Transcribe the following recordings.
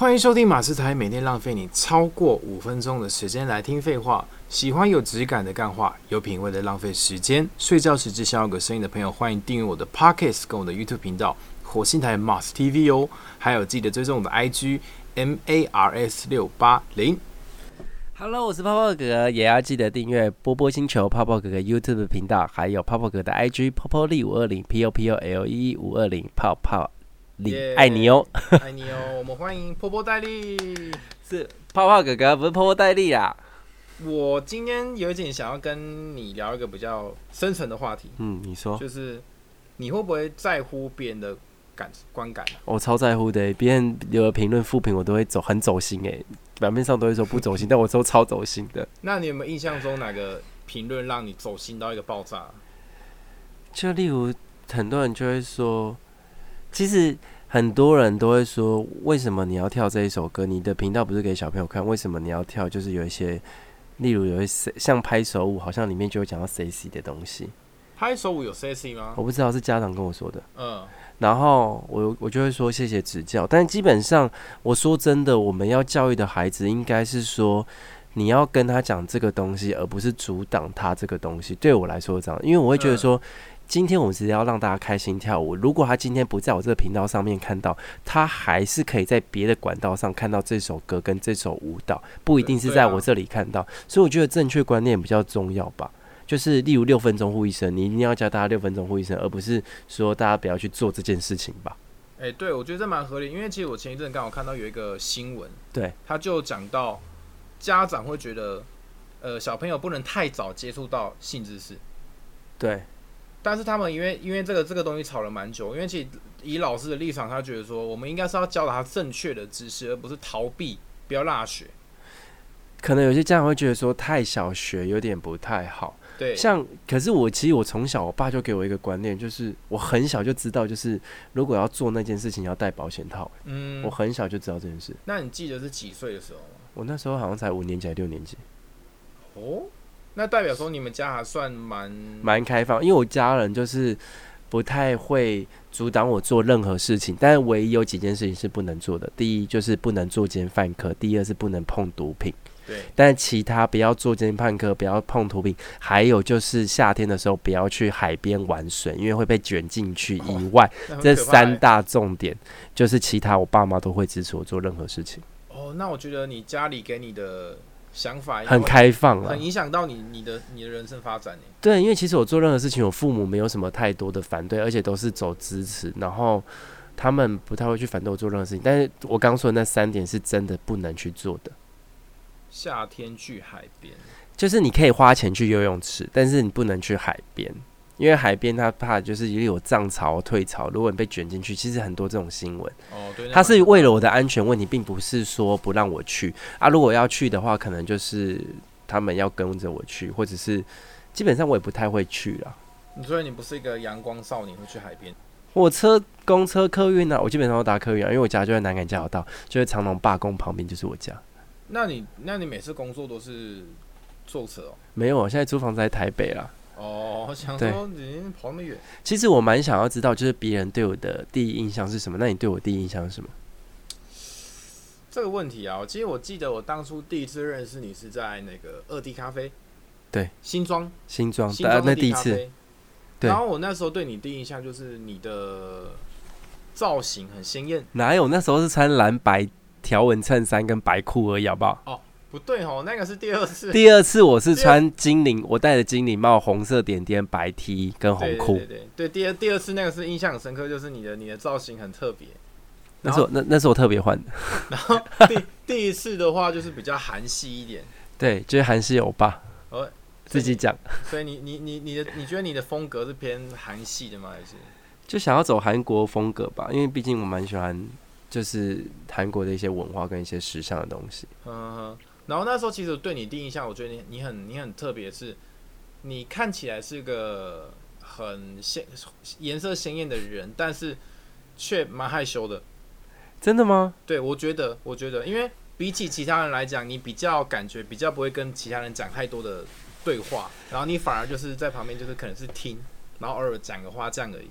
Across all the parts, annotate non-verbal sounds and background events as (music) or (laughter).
欢迎收听马斯台，每天浪费你超过五分钟的时间来听废话。喜欢有质感的干话，有品味的浪费时间。睡觉时只想要有个声音的朋友，欢迎订阅我的 Podcast 跟我的 YouTube 频道火星台 Mars TV 哦。还有记得追踪我的 IG M A R S 六八零。Hello，我是泡泡哥哥，也要记得订阅波波星球泡泡哥哥 YouTube 频道，还有泡泡哥的 IG 泡泡力五二零 P O P O L E 五二零泡泡爱你哦，(laughs) 爱你哦！我们欢迎波波戴利。是泡泡哥哥，不是波波戴利啊。我今天有一点想要跟你聊一个比较深层的话题，嗯，你说，就是你会不会在乎别人的感观感啊？我超在乎的，别人有的评论负评我都会走很走心诶，表面上都会说不走心，(laughs) 但我都超走心的。那你有没有印象中哪个评论让你走心到一个爆炸？就例如很多人就会说，其实很多人都会说，为什么你要跳这一首歌？你的频道不是给小朋友看，为什么你要跳？就是有一些，例如有一些像拍手舞，好像里面就会讲到 sexy 的东西，拍手舞有 sexy 吗？我不知道是家长跟我说的。嗯，然后我我就会说谢谢指教，但基本上我说真的，我们要教育的孩子应该是说，你要跟他讲这个东西，而不是阻挡他这个东西。对我来说这样，因为我会觉得说，今天我们只是要让大家开心跳舞。如果他今天不在我这个频道上面看到，他还是可以在别的管道上看到这首歌跟这首舞蹈，不一定是在我这里看到。所以我觉得正确观念比较重要吧。就是例如六分钟呼一声，你一定要教大家六分钟呼一声，而不是说大家不要去做这件事情吧。哎、对，我觉得这蛮合理，因为其实我前一阵刚好看到有一个新闻，对，他就讲到家长会觉得，呃，小朋友不能太早接触到性知识，对，但是他们因为因为这个这个东西吵了蛮久，因为其实以老师的立场，他觉得说我们应该是要教导他正确的知识，而不是逃避，不要落学。可能有些家长会觉得说太小学有点不太好。对，像，可是我其实我从小我爸就给我一个观念，就是我很小就知道，就是如果要做那件事情要带保险套。嗯我，很小就知道这件事。那你记得是几岁的时候吗？我那时候好像才五年级还是六年级，哦，那代表说你们家还算蛮蛮开放。因为我家人就是不太会阻挡我做任何事情，但是唯一有几件事情是不能做的。第一就是不能作奸犯科，第二是不能碰毒品。对，但其他不要作奸犯科，不要碰毒品，还有就是夏天的时候不要去海边玩水，因为会被卷进去。以外，这三大重点就是其他我爸妈都会支持我做任何事情，哦，那我觉得你家里给你的想法很开放了很。影响到你你的你的人生发展。对，因为其实我做任何事情，我父母没有什么太多的反对，而且都是走支持，然后他们不太会去反对我做任何事情。但是我刚说的那三点是真的不能去做的。夏天去海边，就是你可以花钱去游泳池，但是你不能去海边，因为海边它怕就是也有涨潮、退潮，如果你被卷进去，其实很多这种新闻，哦，对，那它是为了我的安全问题，并不是说不让我去啊。如果要去的话，可能就是他们要跟着我去，或者是基本上我也不太会去了。所以你不是一个阳光少年，会去海边。火车、公车、客运呢，我基本上都搭客运啊，因为我家就在南港交流道，就在长隆罢工旁边就是我家。那你那你每次工作都是坐车哦？没有，我现在租房子在台北啦。哦，我想对说你跑那么远，其实我蛮想要知道，就是别人对我的第一印象是什么？那你对我第一印象是什么？这个问题啊，其实我记得我当初第一次认识你是在那个二 D 咖啡，对，新庄，新庄，大家新庄二那第一次，对然后我那时候对你第一印象就是你的造型很鲜艳，哪有？那时候是穿蓝白条纹衬衫跟白裤而已，好不好？不对哦，那个是第二次。第二次我是穿精灵，我戴着精灵帽，红色点点，白 T 跟红裤对。对对对，第二第二次那个是印象很深刻，就是你的你的造型很特别。那是我那那是我特别换的，然后 (laughs) 第第一次的话就是比较韩系一点，对，就是韩系欧巴哦，自己讲，所以你你你你的你觉得你的风格是偏韩系的吗？还是？就想要走韩国风格吧，因为毕竟我蛮喜欢，就是韩国的一些文化跟一些时尚的东西。嗯哼，然后那时候其实对你第一印象，我觉得你你很你很特别，是你看起来是个很鲜颜色鲜艳的人，但是却蛮害羞的。真的吗？对我觉得，我觉得，因为比起其他人来讲，你比较感觉比较不会跟其他人讲太多的对话，然后你反而就是在旁边就是可能是听，然后偶尔讲个话这样而已。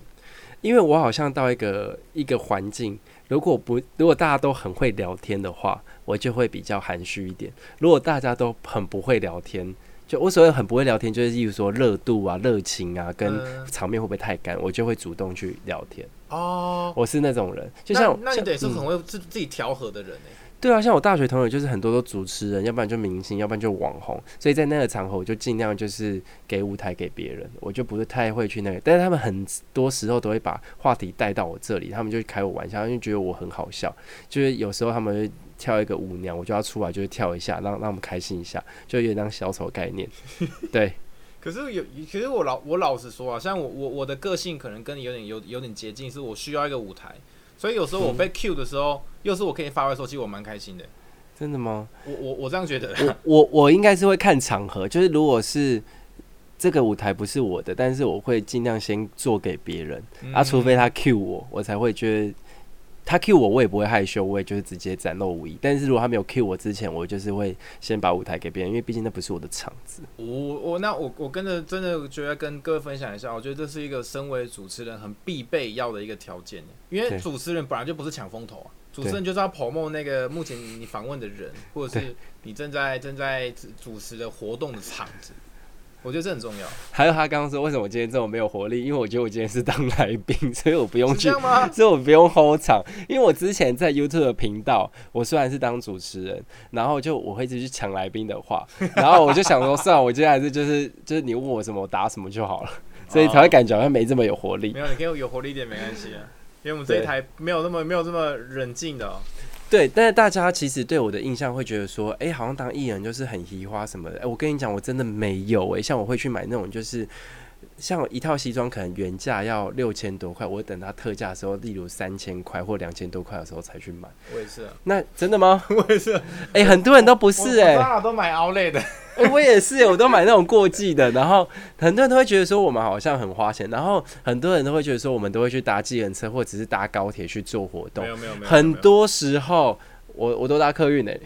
因为我好像到一个一个环境，如果不如果大家都很会聊天的话，我就会比较含蓄一点；如果大家都很不会聊天，就我所谓很不会聊天，就是例如说热度啊、热情啊，跟嗯场面会不会太干，我就会主动去聊天。哦，我是那种人，就像那那你得是嗯很会自自己调和的人哎。对啊，像我大学同学就是很多都主持人，要不然就明星，要不然就网红，所以在那个场合我就尽量就是给舞台给别人，我就不是太会去那个，但是他们很多时候都会把话题带到我这里，他们就开我玩笑，因为觉得我很好笑，就是有时候他们会跳一个舞娘，我就要出来就是跳一下，让让我们开心一下，就有点当小丑概念，(laughs) 对，可是有，其实我老我老实说啊，像我我我的个性可能跟你有点有有点接近，是我需要一个舞台，所以有时候我被 Q 的时候，又是我可以发挥的时候，其实我蛮开心的。真的吗？我我我这样觉得。我我我应该是会看场合，就是如果是这个舞台不是我的，但是我会尽量先做给别人。啊，除非他 cue 我，我才会觉得他 cue 我，我也不会害羞，我也就是直接展露无遗。但是如果他没有 cue 我之前，我就是会先把舞台给别人，因为毕竟那不是我的场子。我我那我我跟着真的觉得跟各位分享一下，我觉得这是一个身为主持人很必备要的一个条件，因为主持人本来就不是抢风头啊，主持人就是要 promote 那个目前你访问的人，或者是你正在正在主持的活动的场子，我觉得这很重要。还有他刚刚说为什么我今天这么没有活力，因为我觉得我今天是当来宾，(laughs) 所以我不用去？所以我不用 hold 场，因为我之前在 YouTube 的频道，我虽然是当主持人，然后就我会一直去抢来宾的话，然后我就想说，算了，我今天还是就是 (laughs) 就是你问我什么，我答什么就好了，所以才会感觉好像没这么有活力没。有，你可以有活力一点没关系啊，因为我们这一台没有那么没有这么冷静的、哦。对，但是大家其实对我的印象会觉得说，哎、好像当艺人就是很移花什么的。哎、我跟你讲，我真的没有哎、像我会去买那种就是。像一套西装可能原价要六千多块，我等它特价的时候，例如三千块或两千多块的时候才去买。我也是、啊，那真的吗？(laughs) 我也是、啊，哎、很多人都不是哎、我都买 Outlet 的。欸 (laughs) 我也是，我都买那种过季的，然后很多人都会觉得说我们好像很花钱，然后很多人都会觉得说我们都会去搭计程车或者是搭高铁去做活动没，有没有没有，很，多时候我我都搭客运诶，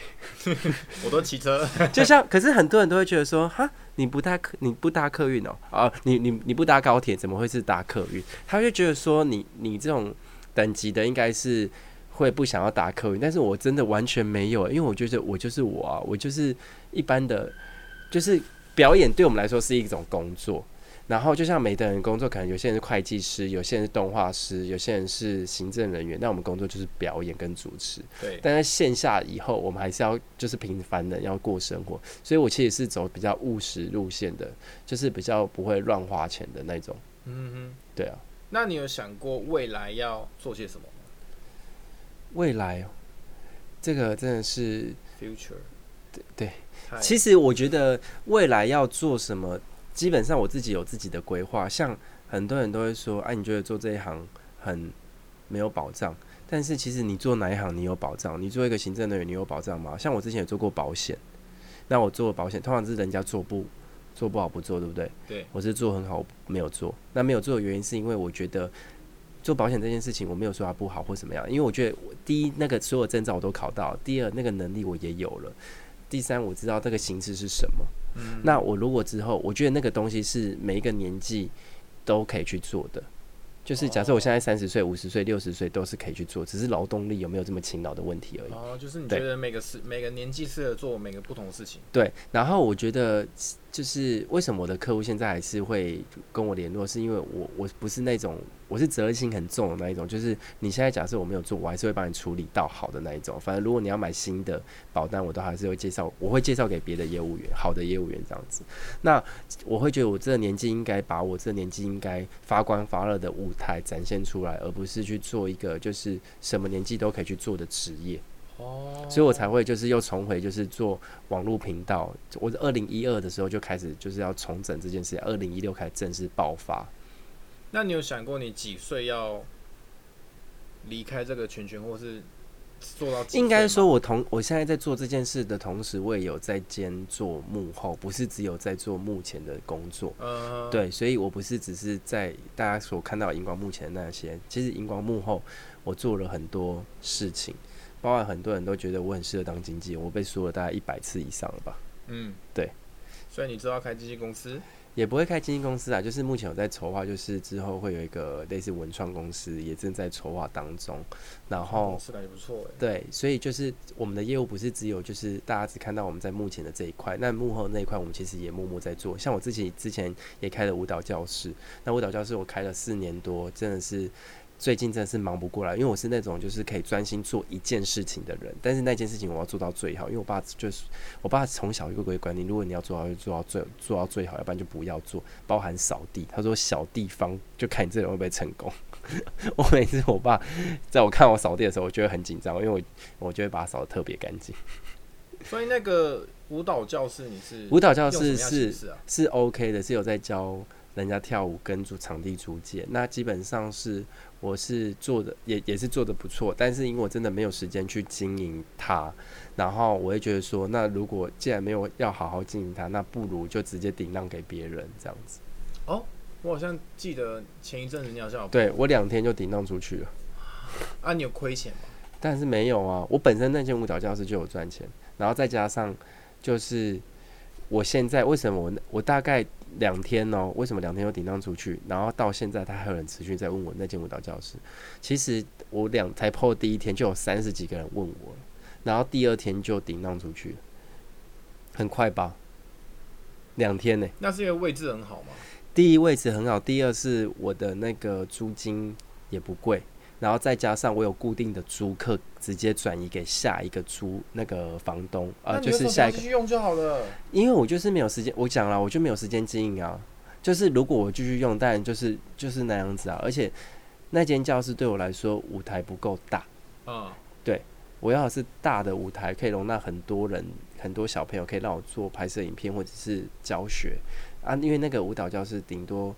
(laughs) 我都骑车。就像可是很多人都会觉得说哈你不搭客你不搭客运哦啊你你你不搭高铁怎么会是搭客运？他就觉得说你你这种等级的应该是。会不想要搭客运，但是我真的完全没有，因为我觉得我就是我啊，我就是一般的，就是表演对我们来说是一种工作。然后就像每个人工作，可能有些人是会计师，有些人是动画师，有些人是行政人员。那我们工作就是表演跟主持。对，但在线下以后，我们还是要就是平凡人要过生活，所以我其实是走比较务实路线的，就是比较不会乱花钱的那种。嗯哼。对啊，那你有想过未来要做些什么吗未来哦，这个真的是，？Future。对对，其实我觉得未来要做什么，基本上我自己有自己的规划。像很多人都会说，哎、你觉得做这一行很没有保障？但是其实你做哪一行你有保障？你做一个行政人员，你有保障吗？像我之前也做过保险，那我做保险通常是人家做不做不好不做，对不对？对，我是做很好，没有做。那没有做的原因是因为我觉得做保险这件事情，我没有说它不好或怎么样，因为我觉得第一那个所有证照我都考到，第二那个能力我也有了，第三我知道这个形式是什么。嗯，那我如果之后，我觉得那个东西是每一个年纪都可以去做的。就是假设我现在三十岁、五十岁、六十岁都是可以去做，只是劳动力有没有这么勤劳的问题而已。哦，就是你觉得每个事每个年纪适合做每个不同的事情。对，然后我觉得就是为什么我的客户现在还是会跟我联络，是因为我我不是那种我是责任心很重的那一种，就是你现在假设我没有做，我还是会帮你处理到好的那一种。反正如果你要买新的保单，我都还是会介绍，我会介绍给别的业务员，好的业务员这样子。那我会觉得我这个年纪应该把我这个年纪应该发光发热的舞台展现出来，而不是去做一个就是什么年纪都可以去做的职业。哦，所以我才会就是又重回就是做网络频道。我二零一二的时候就开始就是要重整这件事，二零一六开始正式爆发。那你有想过你几岁要离开这个圈圈，或是做到？应该说，我同我现在在做这件事的同时，我也有在兼做幕后，不是只有在做目前的工作。呃，对，所以我不是只是在大家所看到荧光幕前的那些，其实荧光幕后我做了很多事情，包含很多人都觉得我很适合当经纪人，我被说了大概一百次以上了吧。嗯，对。所以你知道开经纪公司？也不会开经纪公司啊，就是目前有在筹划，就是之后会有一个类似文创公司，也正在筹划当中。然后是感觉不错哎。对，所以就是我们的业务不是只有就是大家只看到我们在目前的这一块，那幕后那一块我们其实也默默在做。像我自己之前也开了舞蹈教室，那舞蹈教室我开了四年多，真的是。最近真的是忙不过来，因为我是那种就是可以专心做一件事情的人，但是那件事情我要做到最好。因为我爸就是我爸从小就给我观念，如果你要做好就做到最做到最好，要不然就不要做，包含扫地。他说小地方就看你这人会不会成功。(laughs) 我每次我爸在我看我扫地的时候，我就会很紧张，因为我我就会把它扫的特别干净。(laughs) 所以那个舞蹈教室你是舞蹈教室是是是 OK 的，是有在教人家跳舞跟租场地租借，那基本上是。我是做的也也是做的不错，但是因为我真的没有时间去经营它，然后我会觉得说，那如果既然没有要好好经营它，那不如就直接顶让给别人这样子。哦，我好像记得前一阵子你好像对我两天就顶让出去了。啊，你有亏钱吗？但是没有啊，我本身那间舞蹈教室就有赚钱，然后再加上就是我现在为什么我我大概。两天哦，为什么两天又顶让出去？然后到现在，他还有人持续在问我那间舞蹈教室。其实我两才 PO 第一天就有三十几个人问我，然后第二天就顶让出去，很快吧？两天呢？那是因为位置很好吗？第一位置很好，第二是我的那个租金也不贵。然后再加上我有固定的租客，直接转移给下一个租那个房东，呃，就是下一个用就好了。因为我就是没有时间，我讲了，我就没有时间经营啊。就是如果我继续用，当然就是就是那样子啊。而且那间教室对我来说舞台不够大，嗯，对我要的是大的舞台，可以容纳很多人，很多小朋友可以让我做拍摄影片或者是教学啊。因为那个舞蹈教室顶多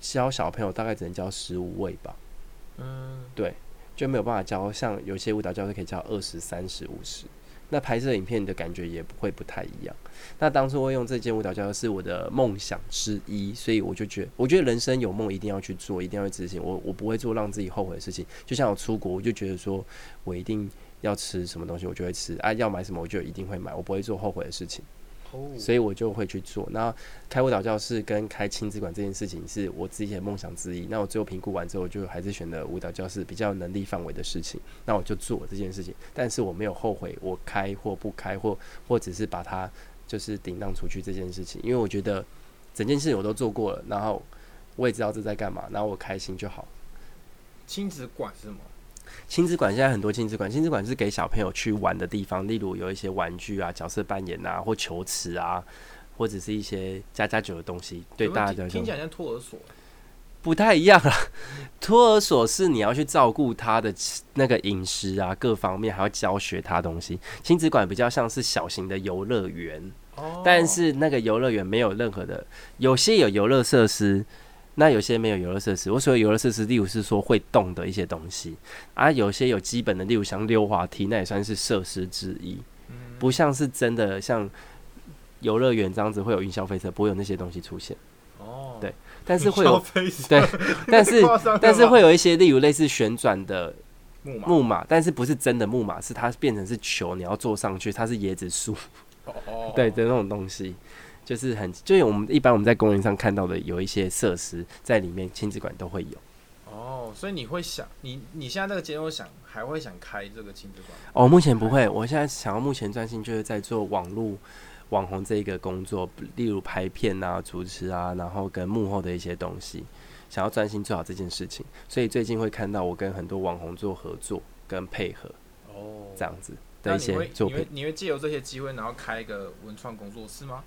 教小朋友大概只能教十五位吧。嗯，对，就没有办法教像有些舞蹈教室可以教二十三十五十，那拍摄影片的感觉也不会不太一样。那当初会用这间舞蹈教室是我的梦想之一，所以我就觉，我觉得人生有梦一定要去做，一定要去执行。我我不会做让自己后悔的事情。就像我出国，我就觉得说我一定要吃什么东西，我就会吃啊，要买什么我就一定会买，我不会做后悔的事情。所以我就会去做。那开舞蹈教室跟开亲子馆这件事情是我自己的梦想之一。那我最后评估完之后，就还是选择舞蹈教室比较能力范围的事情。那我就做这件事情。但是我没有后悔我开或不开，或或者是把它就是顶让出去这件事情。因为我觉得整件事情我都做过了，然后我也知道这在干嘛，然后我开心就好。亲子馆是吗？亲子馆现在很多亲子馆，亲子馆是给小朋友去玩的地方，例如有一些玩具啊、角色扮演啊，或球池啊，或者是一些家家酒的东西。对大家听起来像托儿所，不太一样啊。托儿所是你要去照顾他的那个饮食啊，各方面还要教学他东西。亲子馆比较像是小型的游乐园，但是那个游乐园没有任何的，有些有游乐设施。那有些没有游乐设施，我所谓游乐设施，例如是说会动的一些东西，啊，有些有基本的，例如像溜滑梯，那也算是设施之一，不像是真的像游乐园这样子会有云霄飞车，不会有那些东西出现。哦，对，但是会有，对，但是但是会有一些，例如类似旋转的木马，但是不是真的木马，是它变成是球，你要坐上去，它是椰子树，哦，对的那种东西。就是很，就是我们一般我们在公园上看到的有一些设施在里面，亲子馆都会有。哦，所以你会想，你你现在这个阶段想还会想开这个亲子馆？哦，目前不会，我现在想要目前专心就是在做网络网红这一个工作，例如拍片啊、主持啊，然后跟幕后的一些东西，想要专心做好这件事情。所以最近会看到我跟很多网红做合作跟配合，哦，这样子的一些作品。你会借由这些机会，然后开一个文创工作室吗？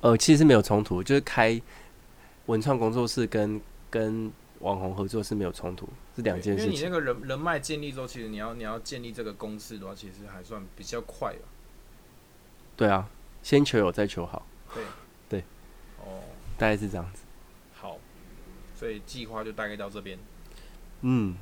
呃，其实没有冲突，就是开文创工作室跟跟网红合作是没有冲突，是两件事情。因为你那个人人脉建立之后，其实你要你要建立这个公司的话，其实还算比较快吧。对啊，先求有再求好。对对，(laughs) 哦，大概是这样子。好，所以计划就大概到这边。嗯。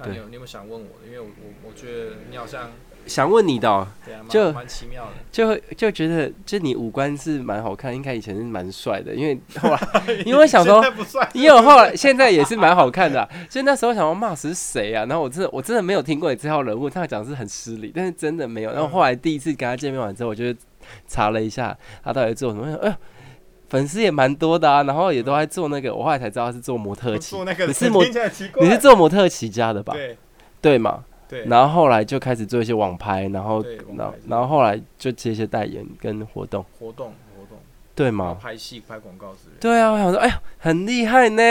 那你有你有没有想问我的？因为我我我觉得你好像。想问你的，就蛮奇妙的，就就觉得就你五官是蛮好看，应该以前是蛮帅的，因为 (laughs) 后来因为想说，因为我后来现在也是蛮好看的，所以那时候想要骂死谁啊？然后我真的我真的没有听过你这号人物，他讲是很失礼，但是真的没有。然后后来第一次跟他见面完之后，我就查了一下他到底做什么，哎呦，粉丝也蛮多的啊，然后也都在做那个，我后来才知道他是做模特起，做那个你是模 (laughs) 你是做模特起家的吧？对对嘛？对，然后后来就开始做一些网拍，然后然后然后后来就接一些代言跟活动，活动活动，对然后吗？拍戏拍广告之类，对啊，我想说，哎呀，很厉害呢。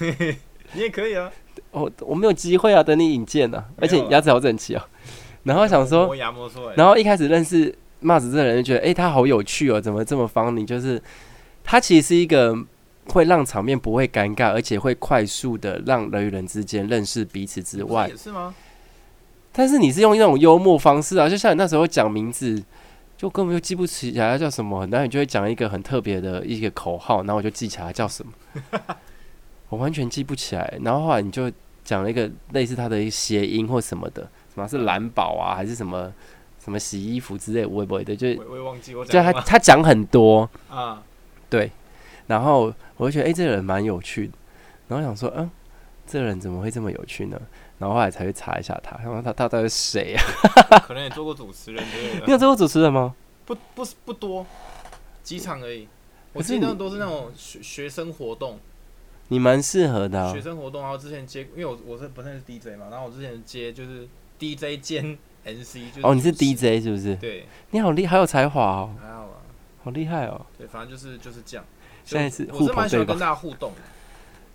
(laughs) 你也可以啊。我我没有机会啊，等你引荐啊，而且牙齿好整齐哦。然后想说然后一开始认识帽子这个人，就觉得，哎、他好有趣哦，怎么这么方？你就是他其实是一个会让场面不会尴尬，而且会快速的让人与人之间认识彼此之外也，是吗？但是你是用那种幽默方式啊，就像你那时候讲名字，就根本就记不起来他叫什么，然后你就会讲一个很特别的一个口号，然后我就记起来他叫什么，(laughs) 我完全记不起来。然后后来你就讲了一个类似他的一个谐音或什么的，什么是蓝宝啊，还是什么什么洗衣服之类，我也不会的，就是我也忘记我就他讲了吗他讲很多，啊，对，然后我就觉得，哎、这个人蛮有趣的，然后想说，嗯，这个人怎么会这么有趣呢？然后后来才去查一下他，然后他他到底是谁啊？(laughs) 可能也做过主持人之类你，有做过主持人吗？不不是不多，几场而已。我记得都是那种学学生活动，你蛮适合的、啊学，生活动，然后之前接，因为我我是本身是 DJ 嘛，然后我之前接就是 DJ 兼 NC，就是哦，你是 DJ 是不是？对，你好厉，好有才华哦，还好吧，好厉害哦，对，反正就是就是这样。现在是我是蛮喜欢跟大家互动的，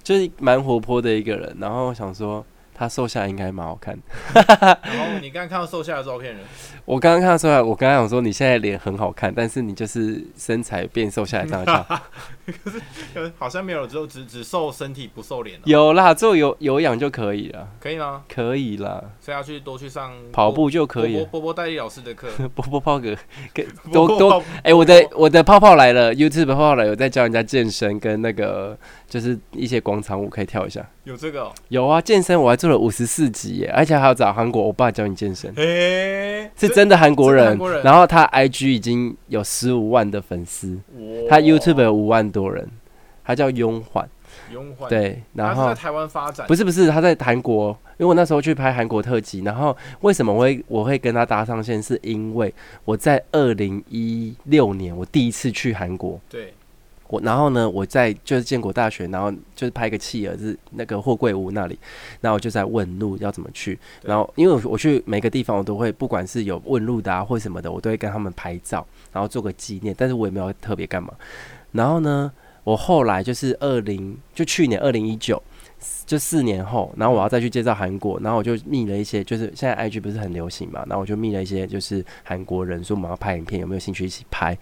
就是蛮活泼的一个人。然后想说他瘦下来应该蛮好看。(laughs) 然后你刚刚看到瘦下来的照片人，(laughs) 我刚刚看到瘦下来，我刚刚想说你现在脸很好看，但是你就是身材变瘦下来这样像。呃好像没有，只有只只瘦身体不瘦脸哦，有啦，做有有氧就可以了，可以吗？可以啦，所以要去多去上跑步就可以波了。波波戴利老师的课，(laughs) 波波泡个，(laughs) 给波波多多哎、我的我的泡泡来了，YouTube 泡泡来，有在教人家健身跟那个就是一些广场舞可以跳一下。有这个哦，有啊，健身我还做了五十四集耶，而且还要找韩国欧巴教你健身，哎，是真的韩国人。韩国人然后他 IG 已经有十五万的粉丝，他 YouTube 有五万多人，他叫雍缓，对，然后在台湾发展，不是不是他在韩国，因为我那时候去拍韩国特辑，然后为什么我会我会跟他搭上线，是因为我在二零一六年我第一次去韩国，对，我然后呢，我在就是建国大学，然后就是拍个企鹅是那个货柜屋那里，然后我就在问路要怎么去，然后因为我我去每个地方我都会，不管是有问路的啊或什么的，我都会跟他们拍照，然后做个纪念，但是我也没有特别干嘛。然后呢，我后来就是二零就去年二零一九。就四年后，然后我要再去介绍韩国，然后我就密了一些，就是现在 IG 不是很流行嘛，然后我就密了一些，就是韩国人说我们要拍影片，有没有兴趣一起拍？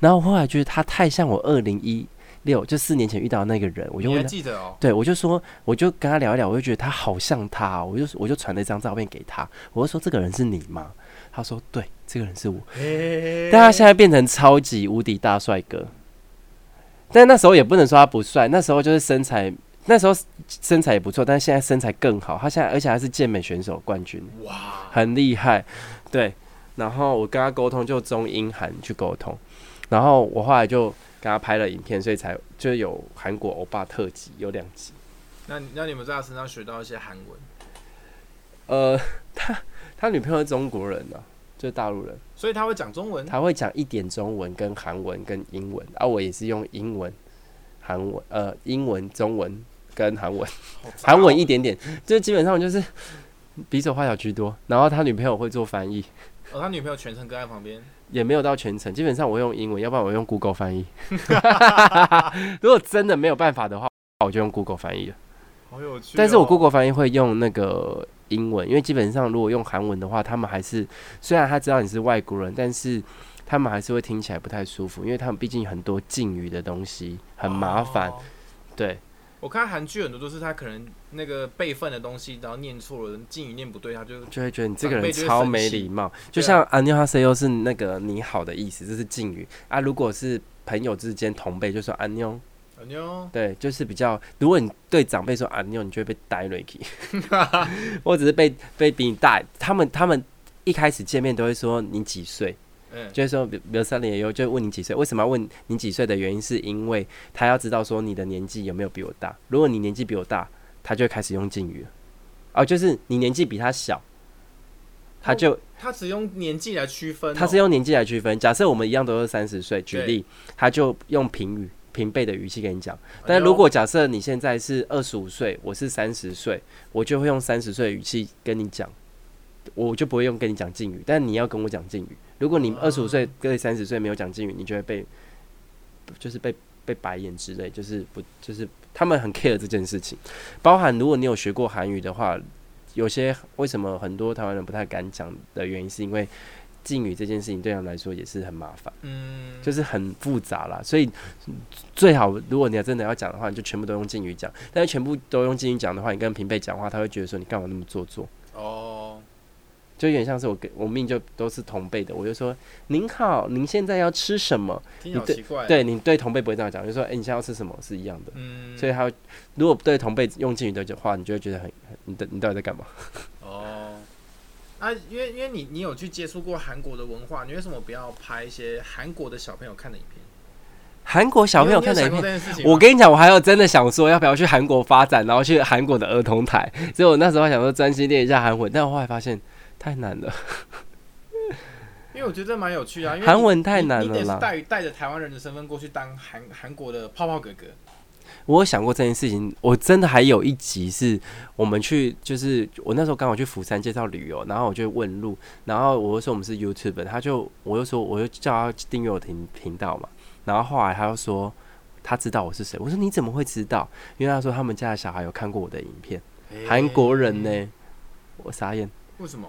然后我后来觉得他太像我二零一六就四年前遇到的那个人，我就记得哦？对我就说，我就跟他聊一聊，我就觉得他好像他哦、我就我就传了一张照片给他，我就说这个人是你吗？他说对，这个人是我，诶但他现在变成超级无敌大帅哥，但那时候也不能说他不帅，那时候就是身材。那时候身材也不错，但是现在身材更好。他现在而且还是健美选手冠军，哇，很厉害。对，然后我跟他沟通就中英韩去沟通，然后我后来就跟他拍了影片，所以才就有韩国欧巴特辑有两集。那那你们在他身上学到一些韩文，呃，他他女朋友是中国人啊，就是大陆人，所以他会讲中文，他会讲一点中文、跟韩文、跟英文，而、我也是用英文、韩文、呃英文、中文跟韩文，韩文一点点，就基本上就是比手画脚居多。然后他女朋友会做翻译，哦，他女朋友全程跟在旁边，也没有到全程，基本上我用英文，要不然我用 Google 翻译。(laughs) 如果真的没有办法的话，我就用 Google 翻译了。好有趣哦。但是我 Google 翻译会用那个英文，因为基本上如果用韩文的话，他们还是虽然他知道你是外国人，但是他们还是会听起来不太舒服，因为他们毕竟很多敬语的东西很麻烦。哦对，我看韩剧很多都是他可能那个辈分的东西，然后念错了，敬语念不对，他就就会觉得你这个人超没礼貌。就像安妞哈 C 又是那个你好的意思，这是敬语啊。如果是朋友之间同辈，就说安妞，安妞，对，就是比较。如果你对长辈说啊妞，你就会被逮瑞 k 或者是被被比你大。他们他们一开始见面都会说你几岁，嗯，就是说，比比如三年以后就问你几岁，为什么要问你几岁的原因，是因为他要知道说你的年纪有没有比我大。如果你年纪比我大，他就会开始用敬语。哦，就是你年纪比他小，他就他只用年纪来区分哦、他是用年纪来区分。假设我们一样都是三十岁，举例，他就用平语平辈的语气跟你讲。但如果假设你现在是二十五岁，我是三十岁，我就会用三十岁的语气跟你讲，我就不会用跟你讲敬语。但你要跟我讲敬语。如果你二十五岁跟三十岁没有讲敬语，你就会被就是被被白眼之类，就是不就是他们很 care 这件事情。包含如果你有学过韩语的话。有些为什么很多台湾人不太敢讲的原因，是因为敬语这件事情对他们来说也是很麻烦，嗯，就是很复杂啦。所以最好如果你要真的要讲的话，你就全部都用敬语讲。但是全部都用敬语讲的话，你跟平辈讲话，他会觉得说你干嘛那么做作？哦，就有点像是我跟我命就都是同辈的，我就说您好，您现在要吃什么？你对对你对同辈不会这样讲，就说哎，你现在要吃什么是一样的。嗯，所以他如果对同辈用敬语的话，你就会觉得很。你的你到底在干嘛？哦，啊，因为因为你你有去接触过韩国的文化，你为什么不要拍一些韩国的小朋友看的影片？韩国小朋友看的影片，我跟你讲，我还有真的想说要不要去韩国发展，然后去韩国的儿童台。所以我那时候想说专心练一下韩文，但我后来发现太难了。因为我觉得蛮有趣啊，韩文太难了啦。带带着台湾人的身份过去当韩韩国的泡泡哥哥。我有想过这件事情，我真的还有一集是我们去，就是我那时候刚好去釜山介绍旅游，然后我就问路，然后我就说我们是 YouTube，他就我就说我就叫他订阅我频频道嘛，然后后来他又说他知道我是谁，我说你怎么会知道？因为他说他们家的小孩有看过我的影片，韩国人呢，我傻眼。为什么？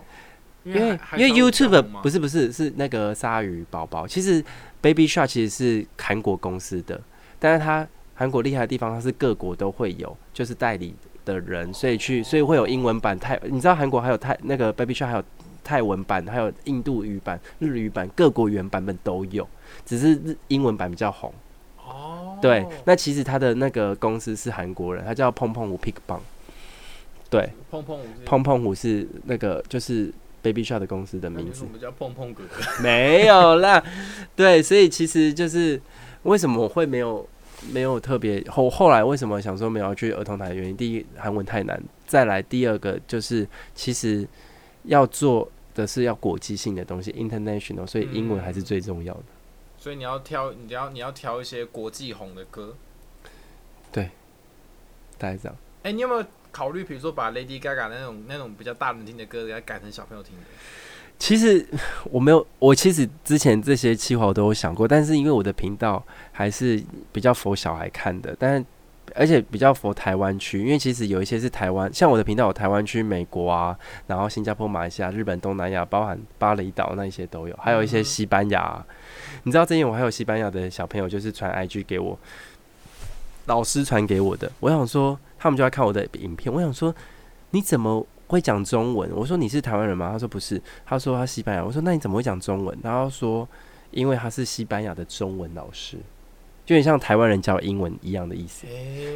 因为因为 YouTube 不是不是是那个鲨鱼宝宝，其实 Baby Shark 其实是韩国公司的，但是他。韩国厉害的地方，它是各国都会有，就是代理的人，所以去，所以会有英文版泰，你知道韩国还有泰那个 Baby Shark 还有泰文版，还有印度语版、日语版，各国原版本都有，只是日英文版比较红。哦，对，那其实他的那个公司是韩国人，他叫碰碰虎 Pick Bang。对，碰碰虎，碰碰虎是那个就是 Baby Shark 的公司的名字。我们叫碰碰哥哥。没有啦，对，所以其实就是为什么我会没有。没有特别后后来为什么想说没有去儿童台的原因？第一，韩文太难；再来，第二个就是其实要做的是要国际性的东西，international，所以英文还是最重要的。所以你要挑，你要你要挑一些国际红的歌。对，大概这样。哎，你有没有考虑，比如说把 Lady Gaga 那种那种比较大人听的歌，给它改成小朋友听的？其实 (laughs) 我没有，我其实之前这些计划我都有想过，但是因为我的频道还是比较佛小孩看的，但而且比较佛台湾区，因为其实有一些是台湾，像我的频道有台湾区、美国啊，然后新加坡、马来西亚、日本、东南亚，包含巴厘岛那些都有，还有一些西班牙。你知道之前我还有西班牙的小朋友，就是传 IG 给我，老师传给我的，我想说他们就要看我的影片，我想说你怎么？会讲中文，我说你是台湾人吗？他说不是，他说他西班牙。我说那你怎么会讲中文？然后说因为他是西班牙的中文老师，就有点像台湾人教英文一样的意思，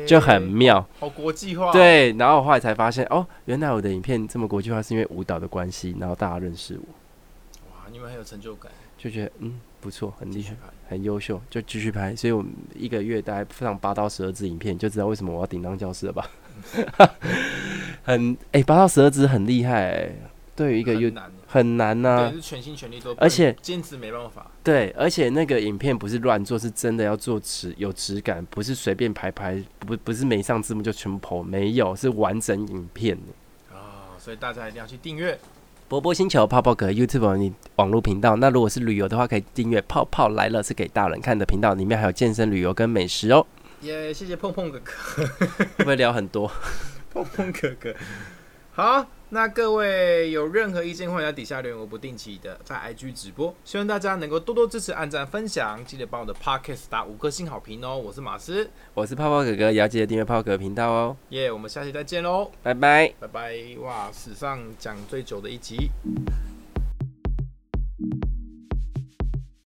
就很妙，好国际化。对，然后我后来才发现哦，原来我的影片这么国际化是因为舞蹈的关系，然后大家认识我。哇，你们很有成就感，就觉得嗯不错，很厉害，很优秀，就继续拍。所以我们一个月大概上八到十二支影片，就知道为什么我要顶当教师了吧。(laughs) 很哎，八到十二支很厉害，对于一个又很难呐，是全心全力做，而且兼职没办法。对，而且那个影片不是乱做，是真的要做质有质感，不是随便排排，不不是没上字幕就全部剖，没有是完整影片啊，所以大家一定要去订阅波波星球泡泡哥 YouTube 你网络频道。那如果是旅游的话，可以订阅泡泡来了是给大人看的频道，里面还有健身、旅游跟美食哦。耶，谢谢碰碰哥哥，会不会聊很多？(laughs) 碰碰哥哥，好，那各位有任何意见，欢迎在底下留言，我不定期的在 IG 直播，希望大家能够多多支持、按赞、分享，记得帮我的 Podcast 打五颗星好评哦。我是马斯，我是泡泡哥哥，也要记得订阅泡泡哥频道哦。耶，我们下期再见喽，拜拜，拜拜，哇，史上讲最久的一集。